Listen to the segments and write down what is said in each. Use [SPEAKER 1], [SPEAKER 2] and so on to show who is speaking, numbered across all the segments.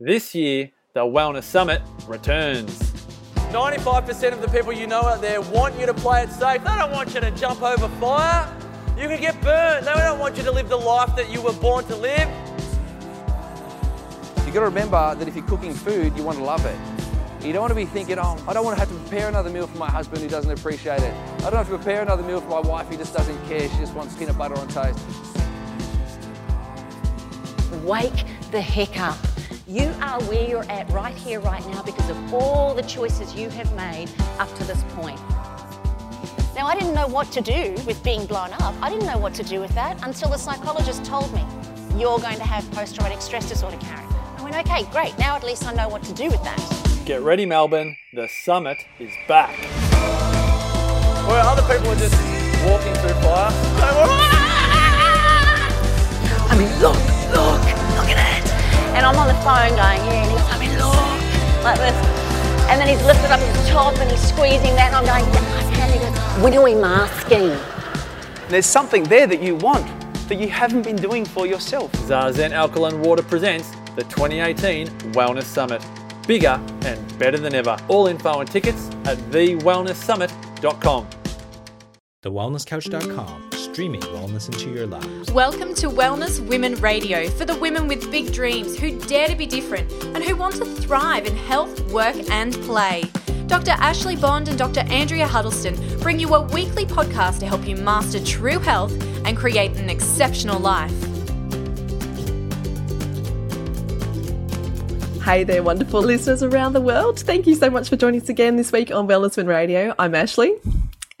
[SPEAKER 1] This year, the Wellness Summit returns. 95% of the people you know out there want you to play it safe. They don't want you to jump over fire. You can get burnt. They don't want you to live the life that you were born to live.
[SPEAKER 2] You've got to remember that if you're cooking food, you want to love it. You don't want to be thinking, oh, I don't want to have to prepare another meal for my husband who doesn't appreciate it. I don't have to prepare another meal for my wife who just doesn't care. She just wants peanut butter on toast.
[SPEAKER 3] Wake the heck up. You are where you're at right here, right now, because of all the choices you have made up to this point.
[SPEAKER 4] Now, I didn't know what to do with being blown up. I didn't know what to do with that until the psychologist told me, you're going to have post traumatic stress disorder, Karen. I went, okay, great. Now at least I know what to do with that.
[SPEAKER 1] Get ready, Melbourne. The summit is back. Where other people are just walking through fire.
[SPEAKER 3] I mean, look, look, look at it. And I'm on the phone going, yeah, and he's, I mean, look, like this. And then he's lifted up his top and he's squeezing that, and I'm going, yeah, I can. He goes, when are we masking?
[SPEAKER 5] There's something there that you want that you haven't been doing for yourself.
[SPEAKER 1] Zazen Alkaline Water presents the 2018 Wellness Summit. Bigger and better than ever. All info and tickets at thewellnesssummit.com.
[SPEAKER 6] TheWellnessCouch.com, streaming wellness into your lives.
[SPEAKER 7] Welcome to Wellness Women Radio for the women with big dreams who dare to be different and who want to thrive in health, work, and play. Dr. Ashley Bond and Dr. Andrea Huddleston bring you a weekly podcast to help you master true health and create an exceptional life.
[SPEAKER 8] Hey there, wonderful listeners around the world. Thank you so much for joining us again this week on Wellness Women Radio. I'm Ashley.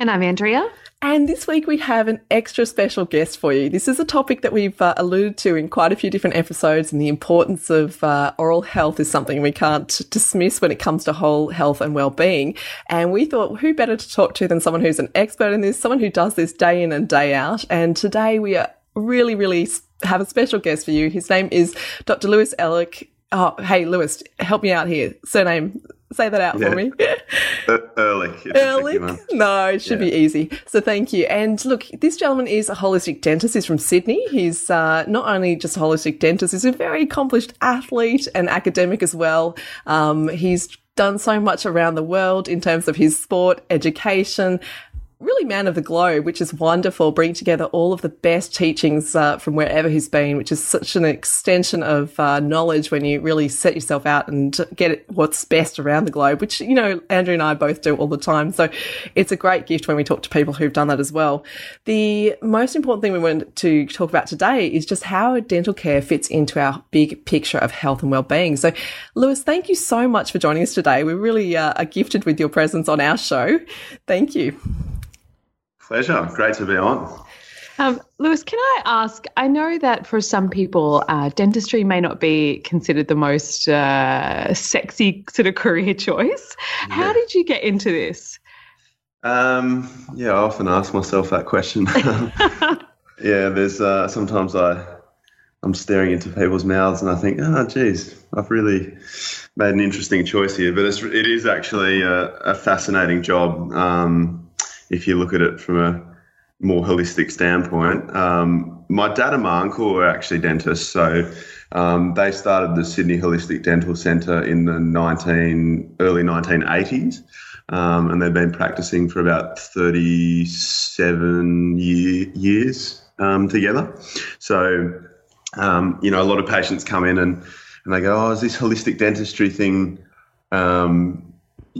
[SPEAKER 9] And I'm Andrea.
[SPEAKER 8] And this week we have an extra special guest for you. This is a topic that we've uh, alluded to in quite a few different episodes, and the importance of uh, oral health is something we can't dismiss when it comes to whole health and well-being. And we thought, who better to talk to than someone who's an expert in this, someone who does this day in and day out. And today we are really, really have a special guest for you. His name is Dr. Lewis Ehrlich. Oh, hey, Lewis, help me out here. Surname, say that out
[SPEAKER 10] Yeah.
[SPEAKER 8] for me.
[SPEAKER 10] Ehrlich. It's a
[SPEAKER 8] Ehrlich? No, it should be easy. So thank you. And look, this gentleman is a holistic dentist. He's from Sydney. He's uh, not only just a holistic dentist, he's a very accomplished athlete and academic as well. Um, he's done so much around the world in terms of his sport, education, really man of the globe, which is wonderful, bringing together all of the best teachings uh, from wherever he's been, which is such an extension of uh, knowledge when you really set yourself out and get what's best around the globe, which, you know, Andrea and I both do all the time. So it's a great gift when we talk to people who've done that as well. The most important thing we want to talk about today is just how dental care fits into our big picture of health and well-being. So, Lewis, thank you so much for joining us today. We really uh, are gifted with your presence on our show. Thank you.
[SPEAKER 10] Pleasure. Great to be on.
[SPEAKER 9] Um, Lewis, can I ask? I know that for some people, uh, dentistry may not be considered the most uh, sexy sort of career choice. How did you get into this?
[SPEAKER 10] Um, yeah, I often ask myself that question. yeah, there's uh, sometimes I I'm staring into people's mouths and I think, oh, geez, I've really made an interesting choice here. But it's, it is actually a, a fascinating job um, if you look at it from a more holistic standpoint. Um, my dad and my uncle were actually dentists, so um, they started the Sydney Holistic Dental Centre in the 19 early 1980s. Um, and they've been practicing for about 37 year, years um, together. So, um, you know, a lot of patients come in and, and they go, "Oh, is this holistic dentistry thing, um,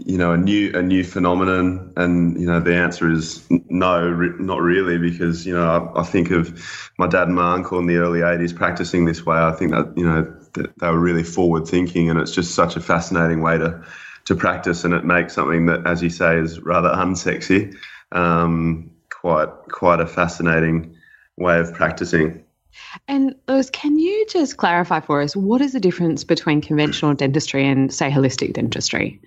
[SPEAKER 10] you know, a new a new phenomenon?" And you know, the answer is no, re- not really, because you know, I, I think of my dad and my uncle in the early '80s practicing this way. I think that you know that they were really forward thinking, and it's just such a fascinating way to to practice, and it makes something that, as you say, is rather unsexy, um, quite quite a fascinating way of practicing.
[SPEAKER 9] And Lewis, can you just clarify for us what is the difference between conventional dentistry and, say, holistic dentistry?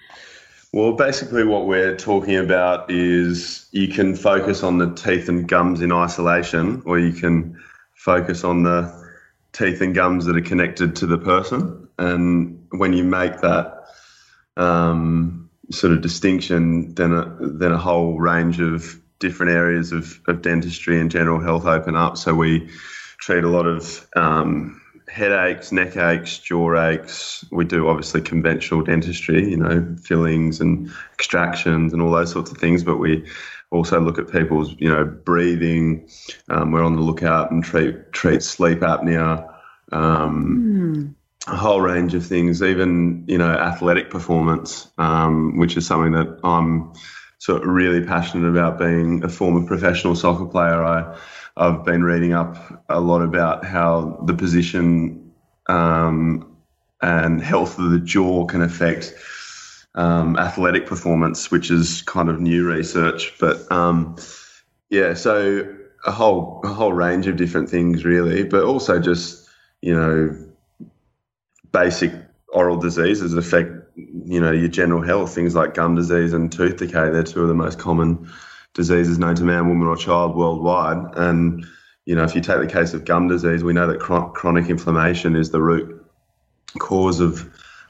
[SPEAKER 10] Well, basically, what we're talking about is you can focus on the teeth and gums in isolation, or you can focus on the teeth and gums that are connected to the person. And when you make that um, sort of distinction, then a, then a whole range of different areas of, of dentistry and general health open up. So we treat a lot of um, headaches, neck aches, jaw aches. We do obviously conventional dentistry, you know, fillings and extractions and all those sorts of things, but we also look at people's, you know, breathing. Um, we're on the lookout and treat treat sleep apnea. Um, A whole range of things, even you know, athletic performance, um, which is something that I'm sort of really passionate about. Being a former professional soccer player, I I've been reading up a lot about how the position um, and health of the jaw can affect um, athletic performance, which is kind of new research. But um, yeah, so a whole a whole range of different things, really, but also just you know basic oral diseases affect you know your general health. Things like gum disease and tooth decay. They're two of the most common diseases known to man, woman, or child worldwide. And you know, if you take the case of gum disease, we know that chron- chronic inflammation is the root cause of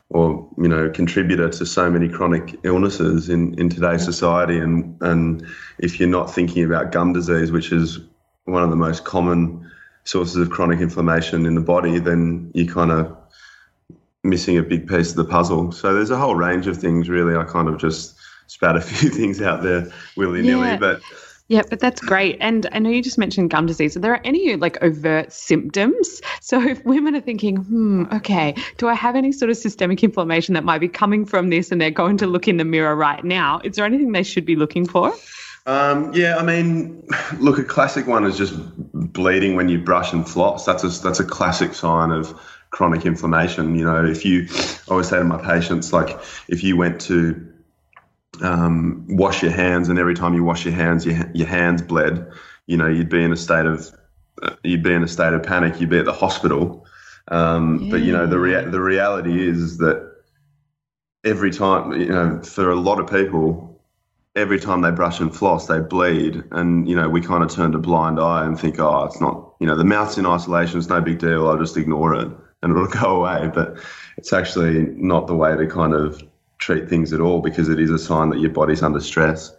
[SPEAKER 10] or you know contributor to so many chronic illnesses in, in today's society. And and if you're not thinking about gum disease which is one of the most common sources of chronic inflammation in the body then you kind of missing a big piece of the puzzle. So there's a whole range of things really. I kind of just spat a few things out there willy-nilly
[SPEAKER 9] Yeah.
[SPEAKER 10] but
[SPEAKER 9] Yeah, but that's great. And I know you just mentioned gum disease. Are there any like overt symptoms? So if women are thinking, hmm, okay, do I have any sort of systemic inflammation that might be coming from this and they're going to look in the mirror right now, is there anything they should be looking for?
[SPEAKER 10] Um, yeah, I mean, look, a classic one is just bleeding when you brush and floss. That's a that's a classic sign of chronic inflammation. You know, if you, I always say to my patients, like, if you went to um, wash your hands, and every time you wash your hands, your your hands bled, you know, you'd be in a state of uh, you'd be in a state of panic. You'd be at the hospital. Um, But you know, the rea- the reality is that every time, you know, for a lot of people, every time they brush and floss, they bleed. And, you know, we kind of turn a blind eye and think, oh, it's not, you know, the mouth's in isolation, it's no big deal, I'll just ignore it and it'll go away. But it's actually not the way to kind of treat things at all because it is a sign that your body's under stress.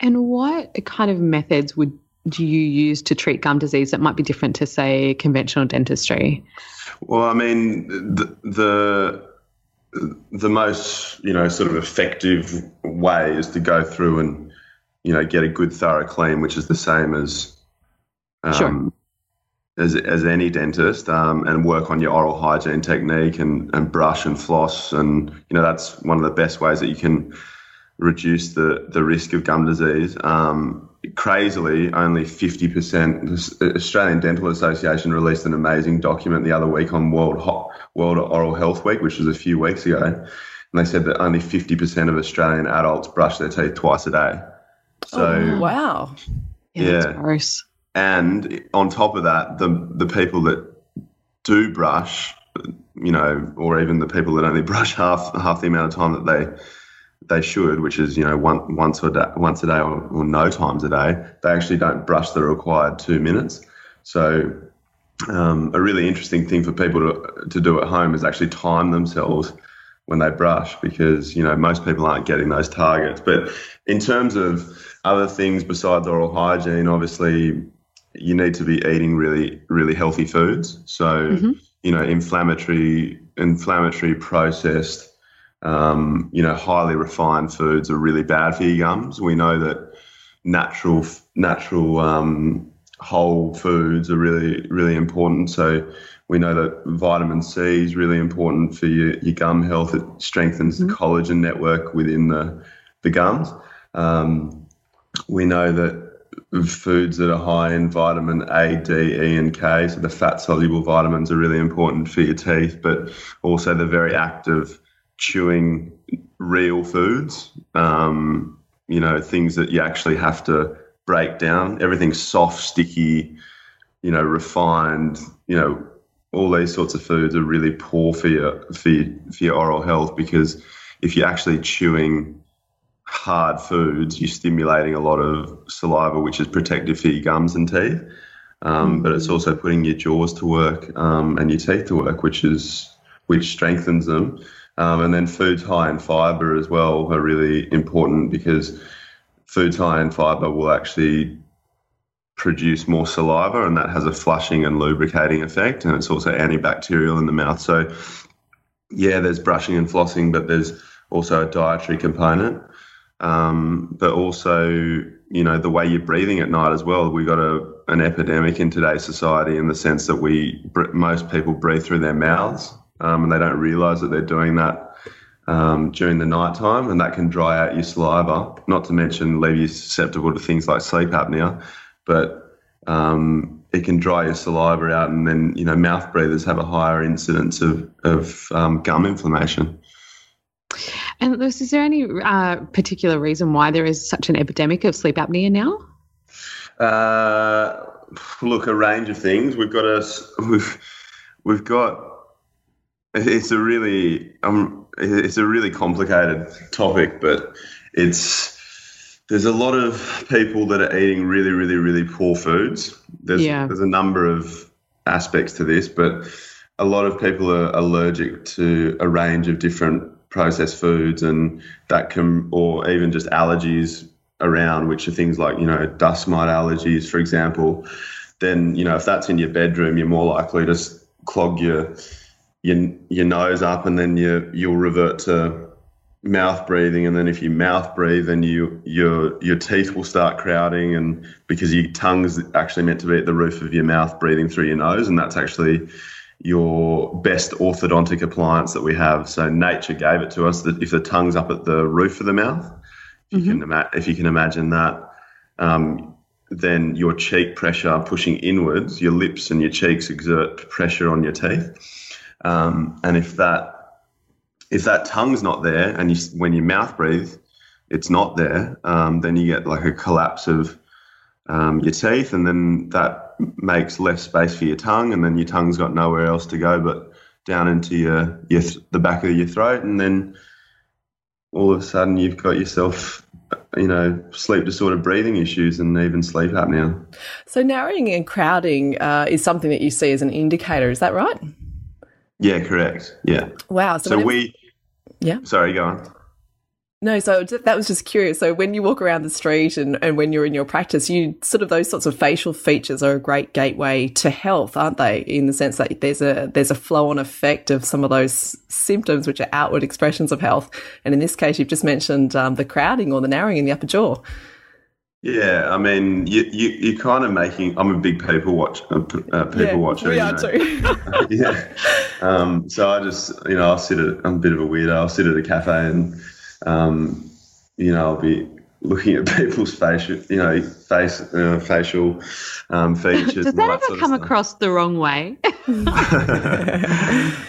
[SPEAKER 9] And what kind of methods would do you use to treat gum disease that might be different to, say, conventional dentistry?
[SPEAKER 10] Well, I mean, the, the the most you know sort of effective way is to go through and you know get a good thorough clean, which is the same as um,
[SPEAKER 9] Sure.
[SPEAKER 10] As as any dentist, um, and work on your oral hygiene technique and and brush and floss, and you know that's one of the best ways that you can reduce the the risk of gum disease. Um, crazily, only 50%. The Australian Dental Association released an amazing document the other week on World Ho- World Oral Health Week, which was a few weeks ago, and they said that only 50% of Australian adults brush their teeth twice a day. So
[SPEAKER 8] oh, wow.
[SPEAKER 10] yeah,
[SPEAKER 9] gross.
[SPEAKER 10] And on top of that, the the people that do brush, you know, or even the people that only brush half half the amount of time that they they should, which is you know one, once a day, once a day or, or no times a day, they actually don't brush the required two minutes. So um, a really interesting thing for people to to do at home is actually time themselves when they brush because you know most people aren't getting those targets. But in terms of other things besides oral hygiene, obviously you need to be eating really really healthy foods. So you know inflammatory inflammatory processed um, you know highly refined foods are really bad for your gums. We know that natural natural um, whole foods are really really important. So we know that vitamin C is really important for your, your gum health. It strengthens the collagen network within the the gums. Um, we know that foods that are high in vitamin A, D, E, and K, so the fat soluble vitamins, are really important for your teeth, but also the very active chewing real foods. Um, you know, things that you actually have to break down. Everything's soft, sticky, you know, refined. You know, all these sorts of foods are really poor for your for your, for your oral health because if you're actually chewing hard foods, you're stimulating a lot of saliva, which is protective for your gums and teeth. Um, But it's also putting your jaws to work um, and your teeth to work, which is which strengthens them. Um, and then foods high in fiber as well are really important because foods high in fiber will actually produce more saliva, and that has a flushing and lubricating effect, and it's also antibacterial in the mouth. So, yeah, there's brushing and flossing, but there's also a dietary component. Um, but also, you know, the way you're breathing at night as well. We've got a, an epidemic in today's society in the sense that we most people breathe through their mouths, um, and they don't realise that they're doing that um, during the night time, and that can dry out your saliva. Not to mention leave you susceptible to things like sleep apnea, but um, it can dry your saliva out, and then you know mouth breathers have a higher incidence of of um, gum inflammation.
[SPEAKER 9] And Lewis, is there any uh, particular reason why there is such an epidemic of sleep apnea now?
[SPEAKER 10] Uh, look, a range of things. We've got a we've we've got. It's a really um, it's a really complicated topic, but it's there's a lot of people that are eating really, really, really poor foods. There's
[SPEAKER 9] Yeah.
[SPEAKER 10] there's a number of aspects to this, but a lot of people are allergic to a range of different processed foods, and that can, or even just allergies around, which are things like you know dust mite allergies, for example. Then you know if that's in your bedroom, you're more likely to clog your your your nose up, and then you you'll revert to mouth breathing, and then if you mouth breathe, then you your your teeth will start crowding, and because your tongue's actually meant to be at the roof of your mouth, breathing through your nose, and that's actually your best orthodontic appliance that we have. So nature gave it to us that if the tongue's up at the roof of the mouth, if you can ima- if you can imagine that, um, then your cheek pressure pushing inwards, your lips and your cheeks exert pressure on your teeth. Um, and if that if that tongue's not there, and you when you mouth breathe, it's not there, um, then you get like a collapse of um, your teeth, and then that makes less space for your tongue, and then your tongue's got nowhere else to go but down into your, your th- the back of your throat, and then all of a sudden you've got yourself, you know, sleep disorder breathing issues and even sleep apnea.
[SPEAKER 8] So narrowing and crowding uh, is something that you see as an indicator. Is that right?
[SPEAKER 10] Yeah, correct. Yeah.
[SPEAKER 8] Wow. So,
[SPEAKER 10] So we,
[SPEAKER 8] Yeah.
[SPEAKER 10] sorry, go on.
[SPEAKER 8] No, so that was just curious. So when you walk around the street and, and when you're in your practice, you sort of those sorts of facial features are a great gateway to health, aren't they? In the sense that there's a there's a flow on effect of some of those symptoms which are outward expressions of health. And in this case, you've just mentioned um, the crowding or the narrowing in the upper jaw.
[SPEAKER 10] Yeah, I mean, you, you, you're kind of making. I'm a big people watch, uh, uh, people
[SPEAKER 8] Yeah,
[SPEAKER 10] watcher.
[SPEAKER 8] we
[SPEAKER 10] you
[SPEAKER 8] are
[SPEAKER 10] know.
[SPEAKER 8] too.
[SPEAKER 10] yeah. Um, so I just, you know, I'll sit at. I'm a bit of a weirdo. I'll sit at a cafe and, um, you know, I'll be looking at people's facial, you know, face uh, facial um, features.
[SPEAKER 9] Does that ever come across the wrong way?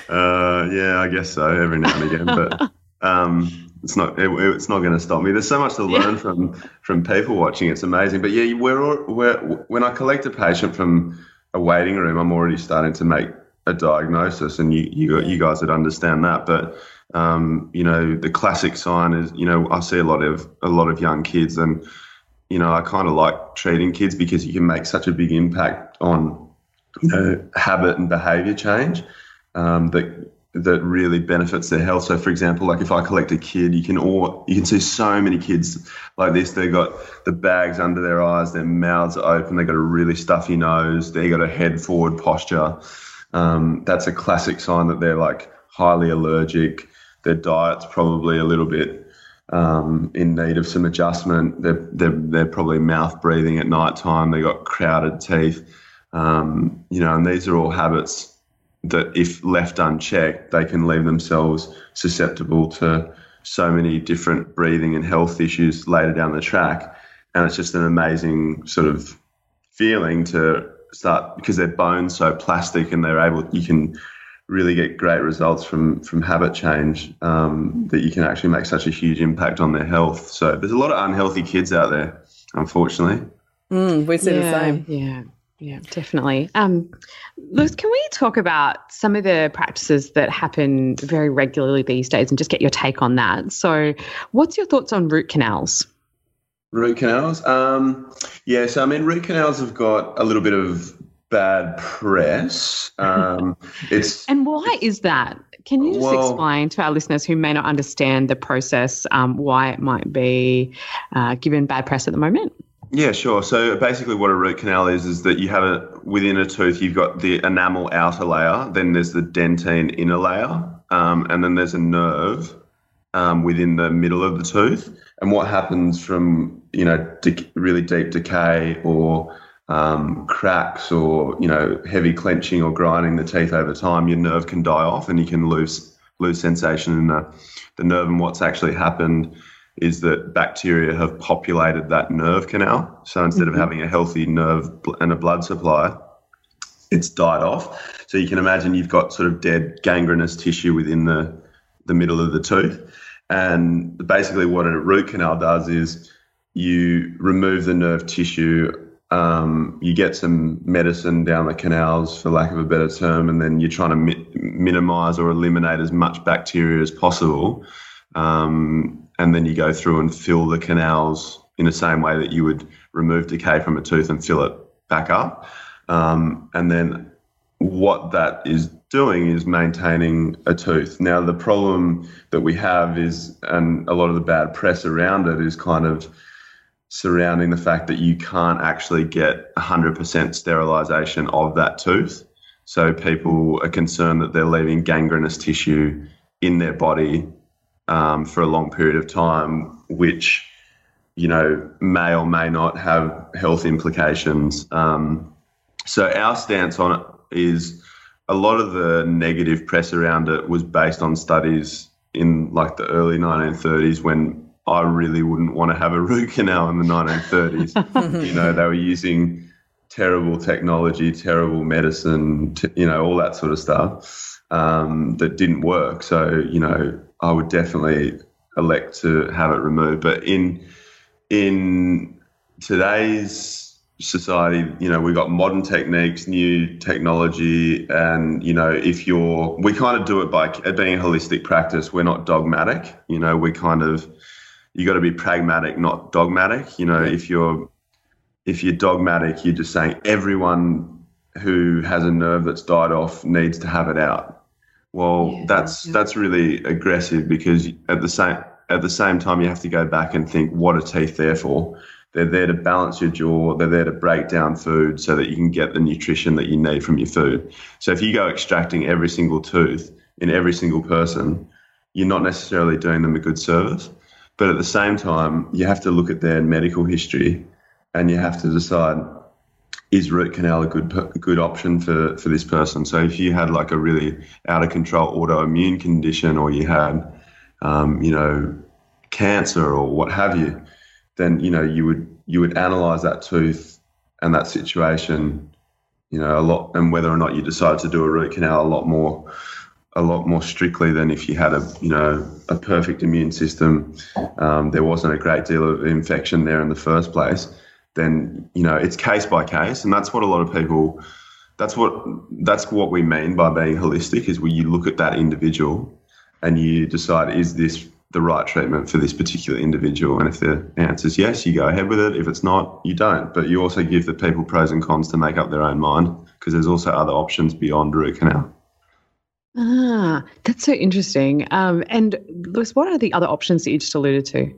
[SPEAKER 10] Uh, yeah, I guess so every now and again, but um, it's not it, it's not going to stop me. There's so much to learn from from people watching. It's amazing. But yeah, we're, all- we're when I collect a patient from a waiting room, I'm already starting to make a diagnosis, and you you, you guys would understand that. But um, you know, the classic sign is you know I see a lot of a lot of young kids, and you know I kind of like treating kids because you can make such a big impact on you know habit and behavior change um, that that really benefits their health. So, for example, like if I collect a kid, you can all you can see so many kids like this. They've got the bags under their eyes, their mouths are open, they've got a really stuffy nose, they've got a head forward posture. Um, that's a classic sign that they're like highly allergic. Their diet's probably a little bit um, in need of some adjustment. They're, they're, they're probably mouth breathing at night time. They've got crowded teeth. Um, you know, and these are all habits that, if left unchecked, they can leave themselves susceptible to so many different breathing and health issues later down the track. And it's just an amazing sort of feeling to start because their bones so plastic and they're able you can really get great results from from habit change um, that you can actually make such a huge impact on their health so there's a lot of unhealthy kids out there unfortunately
[SPEAKER 8] Mm, we see the same.
[SPEAKER 9] Yeah, yeah, definitely. Um, Lewis, can we talk about some of the practices that happen very regularly these days and just get your take on that? So, what's your thoughts on root canals?
[SPEAKER 10] Root canals. Um, yeah, so I mean, root canals have got a little bit of bad press. Um, it's
[SPEAKER 9] And why is that? Can you just
[SPEAKER 10] Well-
[SPEAKER 9] explain to our listeners who may not understand the process um, why it might be uh, given bad press at the moment?
[SPEAKER 10] Yeah, sure. So basically, what a root canal is is that you have a within a tooth, you've got the enamel outer layer, then there's the dentine inner layer, um, and then there's a nerve um, within the middle of the tooth. And what happens from you know really deep decay or um, cracks or you know heavy clenching or grinding the teeth over time, your nerve can die off and you can lose lose sensation in the, the nerve. And what's actually happened is that bacteria have populated that nerve canal. So instead of having a healthy nerve and a blood supply, it's died off. So you can imagine you've got sort of dead gangrenous tissue within the, the middle of the tooth. And basically, what a root canal does is you remove the nerve tissue, um, you get some medicine down the canals, for lack of a better term, and then you're trying to mi- minimize or eliminate as much bacteria as possible. Um, and then you go through and fill the canals in the same way that you would remove decay from a tooth and fill it back up. Um, and then what that is doing is maintaining a tooth. Now, the problem that we have is, and a lot of the bad press around it is kind of surrounding the fact that you can't actually get 100% sterilisation of that tooth. So people are concerned that they're leaving gangrenous tissue in their body um, for a long period of time, which you know may or may not have health implications. Um, so our stance on it is a lot of the negative press around it was based on studies in like the early 1930s when I really wouldn't want to have a root canal in the 1930s. you know, they were using terrible technology, terrible medicine, t- you know, all that sort of stuff um, that didn't work. So, you know, I would definitely elect to have it removed. But in in today's society, you know, we've got modern techniques, new technology, and you know, if you're, we kind of do it by being a holistic practice. We're not dogmatic. You know, we kind of, you got to be pragmatic, not dogmatic. You know, if you're if you're dogmatic, you're just saying everyone who has a nerve that's died off needs to have it out. Well, yeah, that's yeah. that's really aggressive because at the same at the same time you have to go back and think what are teeth there for? They're there to balance your jaw. They're there to break down food so that you can get the nutrition that you need from your food. So if you go extracting every single tooth in every single person, you're not necessarily doing them a good service. But at the same time, you have to look at their medical history and you have to decide is root canal a good good option for for this person? So if you had like a really out of control autoimmune condition, or you had, um, you know, cancer or what have you, then you know you would you would analyze that tooth and that situation, you know, a lot, and whether or not you decide to do a root canal a lot more a lot more strictly than if you had a you know a perfect immune system. Um, there wasn't a great deal of infection there in the first place then you know it's case by case, and that's what a lot of people. That's what that's what we mean by being holistic is where you look at that individual and you decide is this the right treatment for this particular individual, and if the answer is yes, you go ahead with it. If it's not, you don't. But you also give the people pros and cons to make up their own mind because there's also other options beyond root canal.
[SPEAKER 9] Ah, that's so interesting. Um, and Lewis, what are the other options that you just alluded to?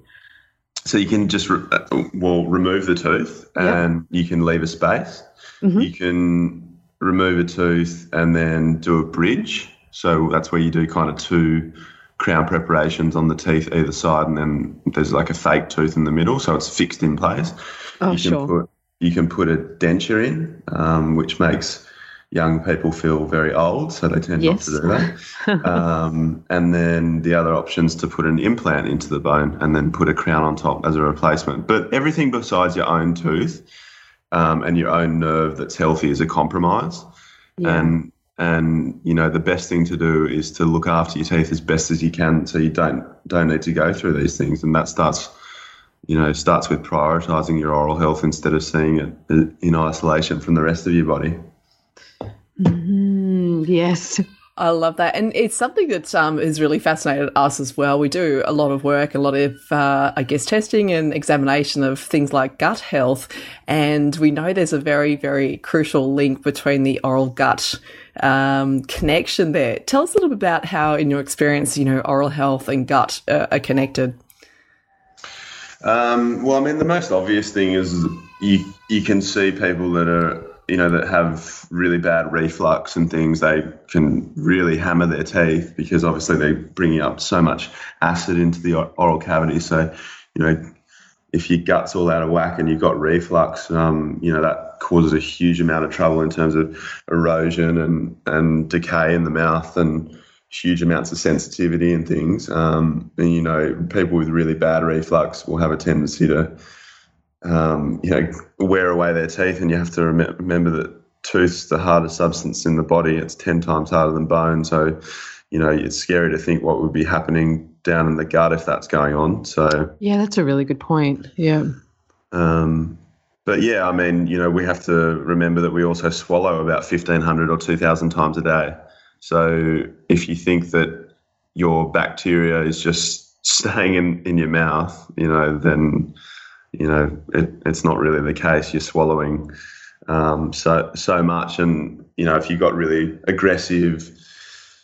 [SPEAKER 10] So you can just re- uh, well remove the tooth and yep. you can leave a space. Mm-hmm. You can remove a tooth and then do a bridge. So that's where you do kind of two crown preparations on the teeth either side, and then there's like a fake tooth in the middle, so it's fixed in place.
[SPEAKER 9] Oh,
[SPEAKER 10] you can
[SPEAKER 9] sure.
[SPEAKER 10] Put, you can put a denture in, um, which makes young people feel very old, so they tend yes. not to do that. um, and then the other option is to put an implant into the bone and then put a crown on top as a replacement. But everything besides your own tooth um, and your own nerve that's healthy is a compromise. Yeah. And and you know the best thing to do is to look after your teeth as best as you can, so you don't don't need to go through these things. And that starts you know starts with prioritizing your oral health instead of seeing it in isolation from the rest of your body.
[SPEAKER 9] Mm, yes.
[SPEAKER 8] I love that. And it's something that um, has really fascinated us as well. We do a lot of work, a lot of, uh, I guess, testing and examination of things like gut health. And we know there's a very, very crucial link between the oral gut um, connection there. Tell us a little bit about how, in your experience, you know, oral health and gut uh, are connected.
[SPEAKER 10] Um, well, I mean, the most obvious thing is you you can see people that are you know that have really bad reflux and things. They can really hammer their teeth because obviously they're bringing up so much acid into the oral cavity. So, you know, if your gut's all out of whack and you've got reflux, um, you know that causes a huge amount of trouble in terms of erosion and and decay in the mouth and huge amounts of sensitivity and things. Um, and you know, people with really bad reflux will have a tendency to, um, you know, wear away their teeth, and you have to rem- remember that tooth's the hardest substance in the body. It's ten times harder than bone, so you know it's scary to think what would be happening down in the gut if that's going on. So
[SPEAKER 9] yeah, that's a really good point. Yeah.
[SPEAKER 10] Um, but yeah, I mean, you know, we have to remember that we also swallow about fifteen hundred or two thousand times a day. So if you think that your bacteria is just staying in, in your mouth, you know, then you know it, it's not really the case. You're swallowing um, so so much, and you know if you've got really aggressive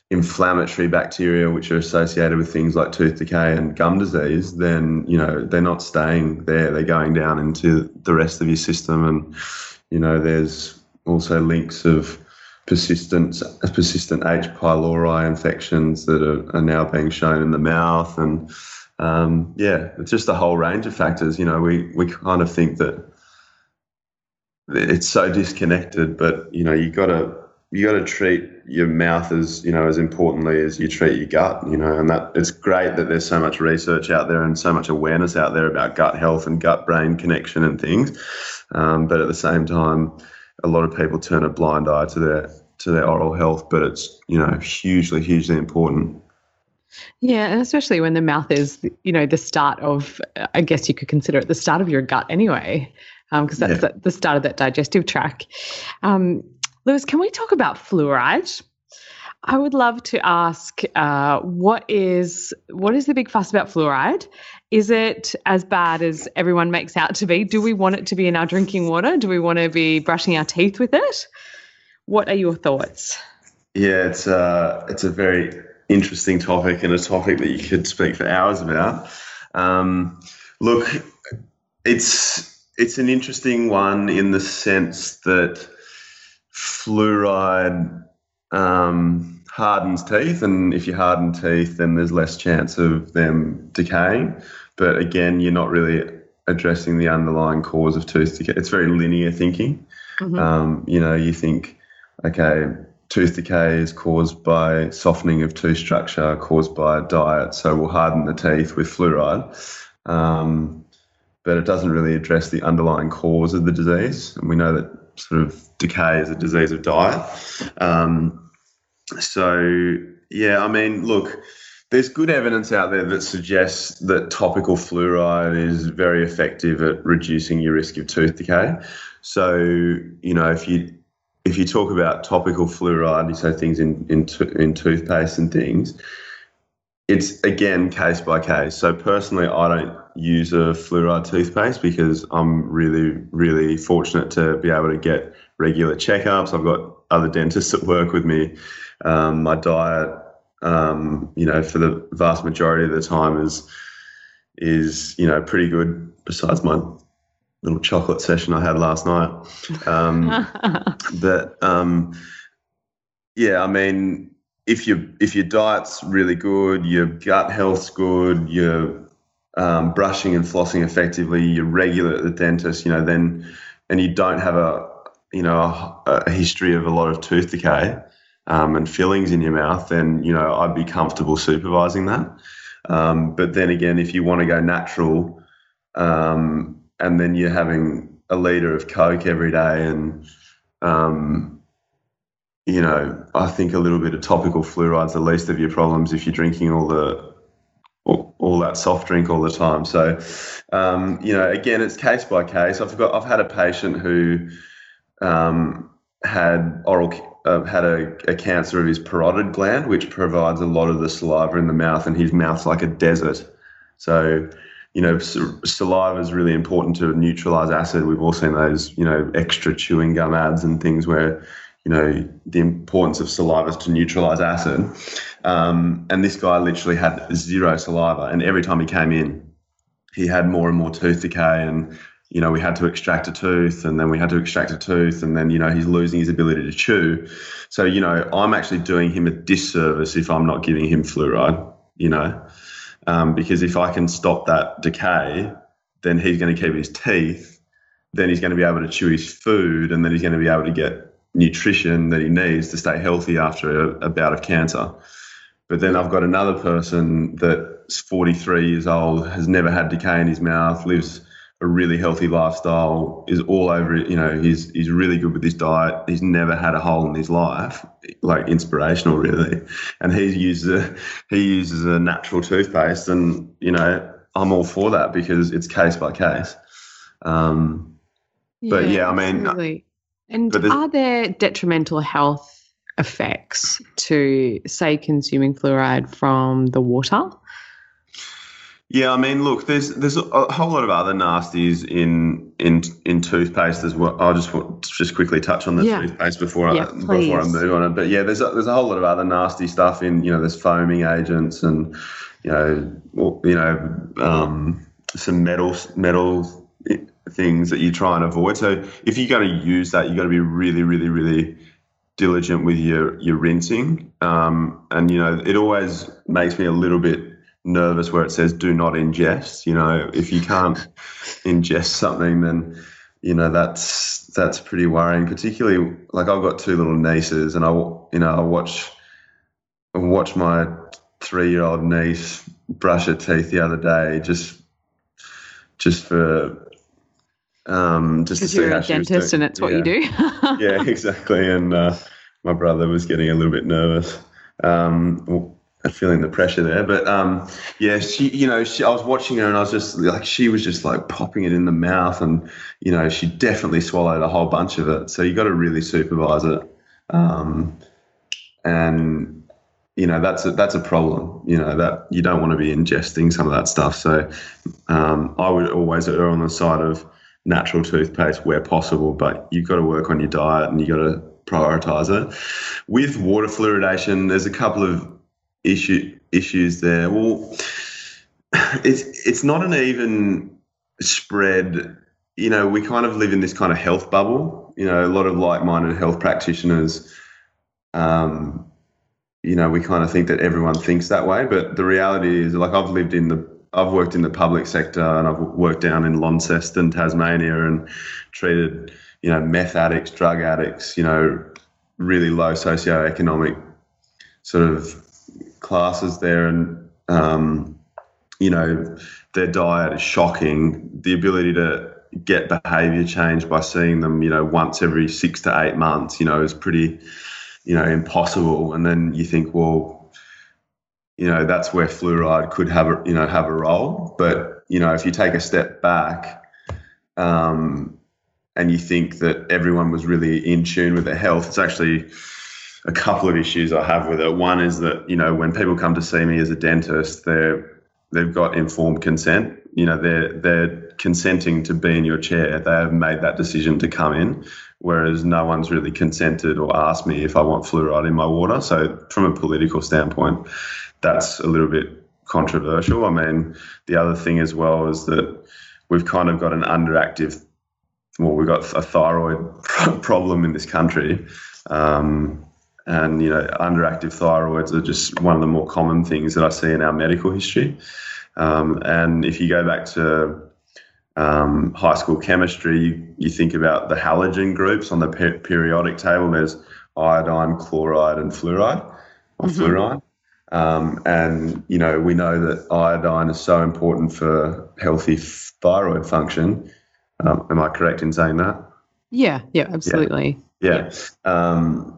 [SPEAKER 10] inflammatory bacteria which are associated with things like tooth decay and gum disease, then you know they're not staying there; they're going down into the rest of your system, and you know there's also links of persistent persistent H. pylori infections that are, are now being shown in the mouth, and um, yeah, it's just a whole range of factors. You know, we we kind of think that it's so disconnected, but you know, you got to you got to treat your mouth as you know as importantly as you treat your gut. You know, and that it's great that there's so much research out there and so much awareness out there about gut health and gut brain connection and things. Um, but at the same time, a lot of people turn a blind eye to their to their oral health, but it's you know hugely hugely important.
[SPEAKER 9] Yeah, and especially when the mouth is, you know, the start of, I guess you could consider it the start of your gut anyway, because um, that's yeah. the start of that digestive tract. Um, Lewis, can we talk about fluoride? I would love to ask uh, what is what is the big fuss about fluoride? Is it as bad as everyone makes out to be? Do we want it to be in our drinking water? Do we want to be brushing our teeth with it? What are your thoughts?
[SPEAKER 10] Yeah, it's a uh, it's a very interesting topic and a topic that you could speak for hours about. Um, look, it's it's an interesting one in the sense that fluoride um, hardens teeth, and if you harden teeth, then there's less chance of them decaying. But again, you're not really addressing the underlying cause of tooth decay. It's very linear thinking. Mm-hmm. Um, you know, you think, okay, tooth decay is caused by softening of tooth structure, caused by diet, so we'll harden the teeth with fluoride. Um, but it doesn't really address the underlying cause of the disease. And we know that sort of decay is a disease of diet. Um, so, yeah, I mean, look, there's good evidence out there that suggests that topical fluoride is very effective at reducing your risk of tooth decay. So, you know, if you if you talk about topical fluoride, you say things in in, in toothpaste and things, it's again case by case. So personally, I don't use a fluoride toothpaste because I'm really, really fortunate to be able to get regular checkups. I've got other dentists that work with me. Um, my diet, um, you know, for the vast majority of the time is is you know pretty good. Besides my little chocolate session I had last night, um, but um, yeah, I mean, if you if your diet's really good, your gut health's good, your um, brushing and flossing effectively, you're regular at the dentist, you know, then, and you don't have a, you know, a, a history of a lot of tooth decay um, and fillings in your mouth, then, you know, I'd be comfortable supervising that. Um, but then again, if you want to go natural, um, and then you're having a liter of Coke every day and, um, you know, I think a little bit of topical fluoride's the least of your problems if you're drinking all the all, all, that soft drink all the time. So, um, you know, again, it's case by case. I've got I've had a patient who um, had oral uh, had a, a, cancer of his parotid gland, which provides a lot of the saliva in the mouth, and his mouth's like a desert. So, you know, saliva is really important to neutralize acid. We've all seen those, you know, extra chewing gum ads and things where you know, the importance of saliva to neutralize acid. Um, and this guy literally had zero saliva. And every time he came in, he had more and more tooth decay and you know we had to extract a tooth and then we had to extract a tooth and then you know he's losing his ability to chew so you know i'm actually doing him a disservice if i'm not giving him fluoride you know um, because if i can stop that decay then he's going to keep his teeth then he's going to be able to chew his food and then he's going to be able to get nutrition that he needs to stay healthy after a, a bout of cancer. But then I've got another person that's 43 years old, has never had decay in his mouth, lives a really healthy lifestyle, is all over it. You know, he's he's really good with his diet. He's never had a hole in his life, like inspirational, really. And he uses a he uses a natural toothpaste, and you know, I'm all for that because it's case by case. Um, but yeah, I mean,
[SPEAKER 9] absolutely. and are there detrimental health effects to, say, consuming fluoride from the water?
[SPEAKER 10] Yeah, I mean, look, there's there's a, whole lot of other nasties in in in toothpaste as well. I'll just just quickly touch on the
[SPEAKER 9] Yeah.
[SPEAKER 10] toothpaste before
[SPEAKER 9] Yeah,
[SPEAKER 10] I before I move on it. But yeah, there's a, there's a whole lot of other nasty stuff in you know there's foaming agents and you know you know um, some metal metals things that you try and avoid. So if you're going to use that, you've got to be really really really diligent with your your rinsing. Um, and you know, it always makes me a little bit nervous where it says "do not ingest." You know, if you can't ingest something, then you know that's that's pretty worrying. Particularly, like I've got two little nieces, and I you know I watch I watch my three year old niece brush her teeth the other day just just for um just to
[SPEAKER 9] Because
[SPEAKER 10] see
[SPEAKER 9] you're a dentist and it's what
[SPEAKER 10] Yeah
[SPEAKER 9] you do.
[SPEAKER 10] yeah, exactly. And uh, my brother was getting a little bit nervous, um, well, feeling the pressure there. But um, yeah, she, you know, she, I was watching her and I was just like, she was just like popping it in the mouth, and you know, she definitely swallowed a whole bunch of it. So you got to really supervise it, um, and you know that's a, that's a problem. You know that you don't want to be ingesting some of that stuff. So um, I would always err on the side of natural toothpaste where possible, but you've got to work on your diet and you've got to prioritize it. With water fluoridation, there's a couple of issue issues there. Well, it's it's not an even spread. You know, we kind of live in this kind of health bubble. You know, a lot of like-minded health practitioners. Um, you know, we kind of think that everyone thinks that way, but the reality is, like, I've lived in the, I've worked in the public sector, and I've worked down in Launceston, Tasmania, and treated, you know, meth addicts, drug addicts, you know, really low socioeconomic sort of classes there, and um, you know, their diet is shocking. The ability to get behaviour change by seeing them, you know, once every six to eight months, you know, is pretty, you know, impossible. And then you think, well, you know, that's where fluoride could have a, you know, have a role. But you know, if you take a step back, um, and you think that everyone was really in tune with their health, it's actually a couple of issues I have with it. One is that you know when people come to see me as a dentist, they're they've got informed consent. You know they're they're consenting to be in your chair. They have made that decision to come in, whereas no one's really consented or asked me if I want fluoride in my water. So from a political standpoint, that's a little bit controversial. I mean, the other thing as well is that we've kind of got an underactive well, we've got a thyroid problem in this country. Um, and, you know, underactive thyroids are just one of the more common things that I see in our medical history. Um, and if you go back to um, high school chemistry, you, you think about the halogen groups on the per- periodic table. There's iodine, chloride, and fluoride, or
[SPEAKER 9] Mhm.
[SPEAKER 10] fluoride. Um, and you know we know that iodine is so important for healthy thyroid function. Um, am I correct in saying that?
[SPEAKER 9] yeah, yeah, absolutely.
[SPEAKER 10] Yeah. Um,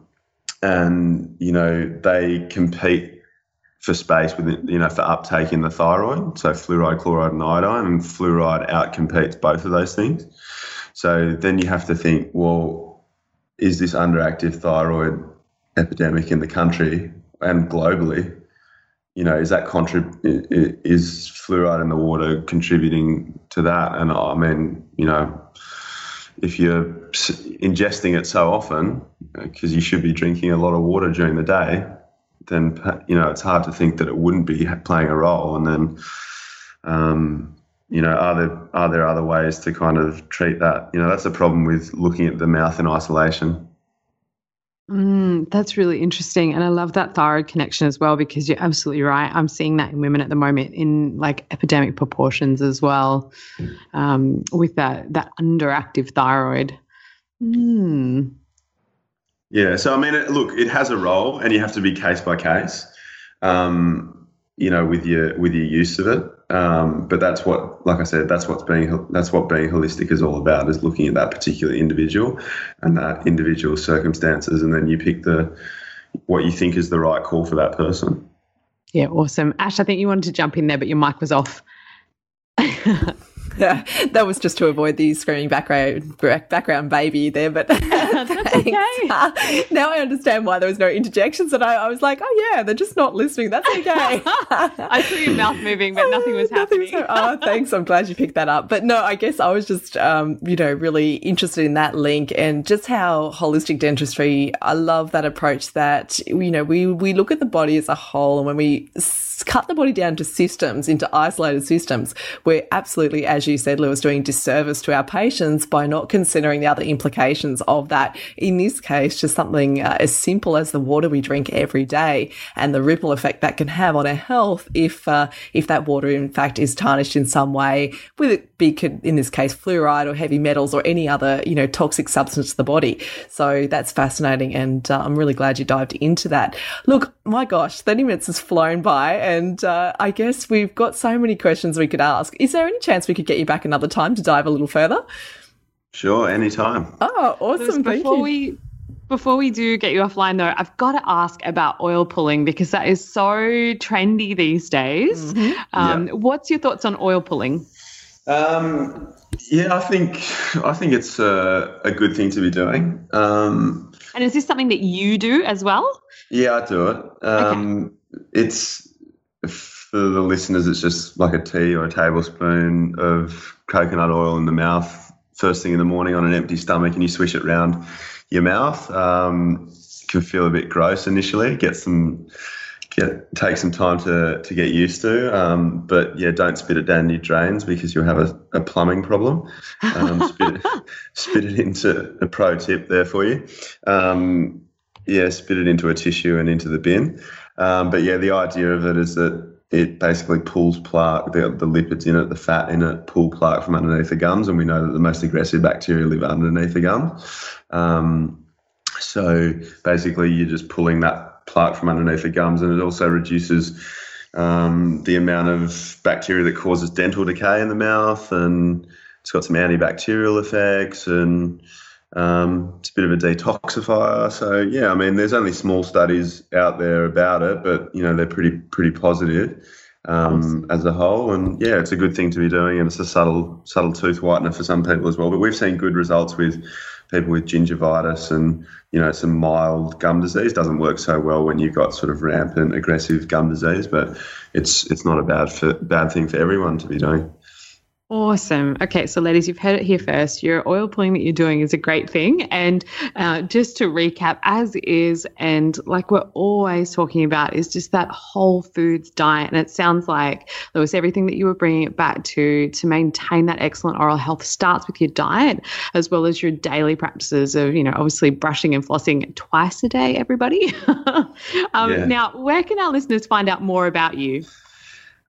[SPEAKER 10] and you know they compete for space with you know for uptake in the thyroid. So fluoride, chloride, and iodine, and fluoride outcompetes both of those things. So then you have to think, well, is this underactive thyroid epidemic in the country and globally? You know, is that contrib- is fluoride in the water contributing to that? And I mean, you know, if you're ingesting it so often, because you should be drinking a lot of water during the day, then you know it's hard to think that it wouldn't be playing a role. And then, um, you know, are there are there other ways to kind of treat that? You know, that's a problem with looking at the mouth in isolation.
[SPEAKER 9] Mm, that's really interesting. And I love that thyroid connection as well because you're absolutely right. I'm seeing that in women at the moment in like epidemic proportions as well um, with that, that underactive thyroid. Mm.
[SPEAKER 10] Yeah. So, I mean, look, it has a role and you have to be case by case, um, you know, with your, with your use of it. Um, but that's what, like I said, that's what's being that's what being holistic is all about is looking at that particular individual and that individual circumstances, and then you pick the what you think is the right call for that person.
[SPEAKER 9] Yeah, awesome, Ash. I think you wanted to jump in there, but your mic was off.
[SPEAKER 8] that was just to avoid the screaming background background baby there. But
[SPEAKER 9] that's okay.
[SPEAKER 8] now I understand why there was no interjections, and I, I, was like, oh yeah, they're just not listening. That's okay.
[SPEAKER 9] I saw your mouth moving, but nothing was happening.
[SPEAKER 8] Was, oh, thanks. I'm glad you picked that up. But no, I guess I was just um, you know really interested in that link and just how holistic dentistry. I love that approach that you know we we look at the body as a whole, and when we cut the body down to systems, into isolated systems, we're absolutely, as you said, Lewis, doing disservice to our patients by not considering the other implications of that. In this case, just something uh, as simple as the water we drink every day and the ripple effect that can have on our health if uh, if that water, in fact, is tarnished in some way, with it be in this case fluoride or heavy metals or any other you know toxic substance to the body. So that's fascinating, and uh, I'm really glad you dived into that. Look, my gosh, 30 minutes has flown by and uh, I guess we've got so many questions we could ask. Is there any chance we could get you back another time to dive a little further?
[SPEAKER 10] Sure, anytime.
[SPEAKER 8] Oh, awesome. Thank
[SPEAKER 9] before
[SPEAKER 8] you.
[SPEAKER 9] we before we do get you offline though, I've got to ask about oil pulling because that is so trendy these days.
[SPEAKER 8] Mm-hmm.
[SPEAKER 9] Um,
[SPEAKER 10] Yeah.
[SPEAKER 9] What's your thoughts on oil pulling?
[SPEAKER 10] Um, yeah, I think I think it's a, a good thing to be doing. Um,
[SPEAKER 9] And is this something that you do as well?
[SPEAKER 10] yeah, I do it. Um, It's for the listeners. It's just like a tea or a tablespoon of coconut oil in the mouth first thing in the morning on an empty stomach, and you swish it round your mouth. Um, can feel a bit gross initially. Get some get take some time to to get used to. Um, but yeah, don't spit it down your drains because you'll have a, a plumbing problem. Um, spit, it, spit it into a pro tip there for you. Um, yeah, spit it into a tissue and into the bin. Um, but yeah, the idea of it is that it basically pulls plaque, the, the lipids in it, the fat in it, pull plaque from underneath the gums, and we know that the most aggressive bacteria live underneath the gums. Um, so basically, you're just pulling that plaque from underneath the gums, and it also reduces um, the amount of bacteria that causes dental decay in the mouth, and it's got some antibacterial effects, and um, it's a bit of a detoxifier. So yeah, I mean, there's only small studies out there about it, but you know they're pretty pretty positive um, as a whole. And yeah, it's a good thing to be doing, and it's a subtle subtle tooth whitener for some people as well. But we've seen good results with people with gingivitis and you know some mild gum disease. Doesn't work so well when you've got sort of rampant aggressive gum disease, but it's it's not a bad for, bad thing for everyone to be doing.
[SPEAKER 9] Awesome. Okay, so ladies, you've heard it here first. Your oil pulling that you're doing is a great thing. And uh, just to recap, as is, and like we're always talking about, is just that whole foods diet. And it sounds like Lewis, everything that you were bringing it back to to maintain that excellent oral health starts with your diet as well as your daily practices of, you know, obviously brushing and flossing twice a day. Everybody. um,
[SPEAKER 10] Yeah.
[SPEAKER 9] Now, where can our listeners find out more about you?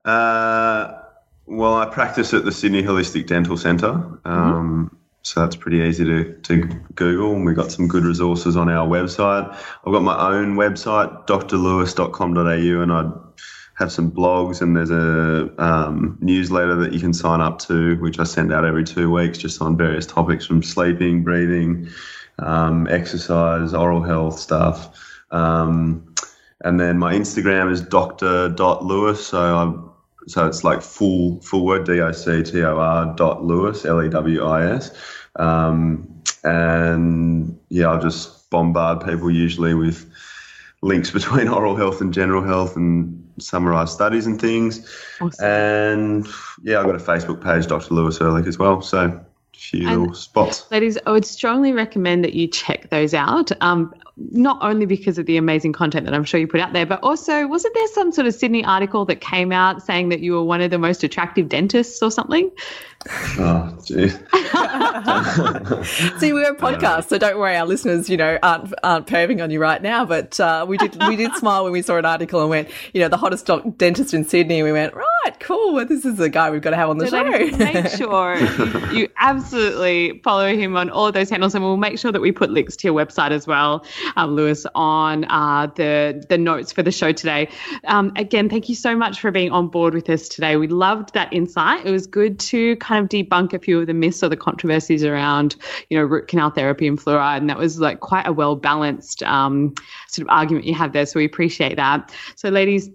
[SPEAKER 10] Uh, well, I practice at the Sydney Holistic Dental Centre. Um, So that's pretty easy to, to Google, and we've got some good resources on our website. I've got my own website, drlewis.com.au, and I have some blogs, and there's a um, newsletter that you can sign up to, which I send out every two weeks, just on various topics from sleeping, breathing, um, exercise, oral health stuff. Um, and then my Instagram is dr.lewis. So I so it's like full full word D O C T O R dot Lewis L E W I S. Um, and yeah, I'll just bombard people usually with links between oral health and general health and summarize studies and things. And yeah, I've got a Facebook page, Dr. Lewis Ehrlich, as well. So few spots.
[SPEAKER 9] Ladies, I would strongly recommend that you check those out. Um, not only because of the amazing content that I'm sure you put out there, but also wasn't there some sort of Sydney article that came out saying that you were one of the most attractive dentists or something?
[SPEAKER 10] Oh.
[SPEAKER 8] See, we're a podcast, so don't worry, our listeners, you know, aren't aren't perving on you right now. But uh, we did we did smile when we saw an article and went, you know, the hottest doc- dentist in Sydney, and we went, right, cool. Well, this is the guy we've got to have on the
[SPEAKER 9] So
[SPEAKER 8] show.
[SPEAKER 9] make sure you, you absolutely follow him on all of those handles, and we'll make sure that we put links to your website as well, um, Lewis, on uh, the the notes for the show today. Um, again, thank you so much for being on board with us today. We loved that insight. It was good to kind of debunk a few of the myths or the controversies around, you know, root canal therapy and fluoride, and that was like quite a well balanced um, sort of argument you have there. So we appreciate that. So, ladies.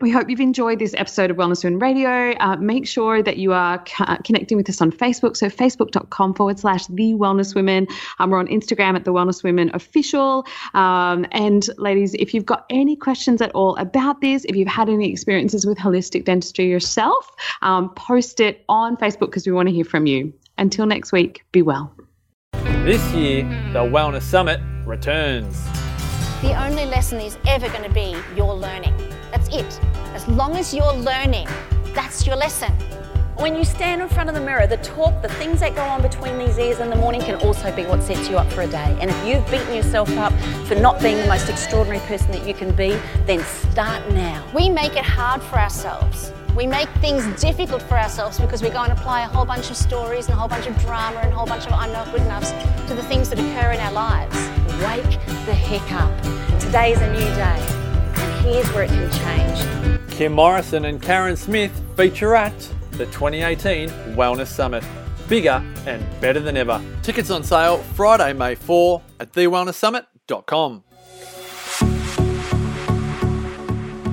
[SPEAKER 9] We hope you've enjoyed this episode of Wellness Women Radio. Uh, make sure that you are co- connecting with us on Facebook. So, facebook.com forward slash The Wellness Women. Um, we're on Instagram at The Wellness Women Official. Um, and, ladies, if you've got any questions at all about this, if you've had any experiences with holistic dentistry yourself, um, post it on Facebook because we want to hear from you. Until next week, be well.
[SPEAKER 1] This year, the Wellness Summit returns.
[SPEAKER 4] The only lesson is ever going to be your learning. That's it. As long as you're learning, that's your lesson.
[SPEAKER 3] When you stand in front of the mirror, the talk, the things that go on between these ears in the morning can also be what sets you up for a day. And if you've beaten yourself up for not being the most extraordinary person that you can be, then start now.
[SPEAKER 4] We make it hard for ourselves. We make things difficult for ourselves because we go and apply a whole bunch of stories and a whole bunch of drama and a whole bunch of I'm not good enoughs to the things that occur in our lives.
[SPEAKER 3] Wake the heck up. Today's a new day. Here's where it can change.
[SPEAKER 1] Kim Morrison and Karen Smith feature at the 2018 Wellness Summit. Bigger and better than ever. Tickets on sale Friday, May 4 at thewellnesssummit.com.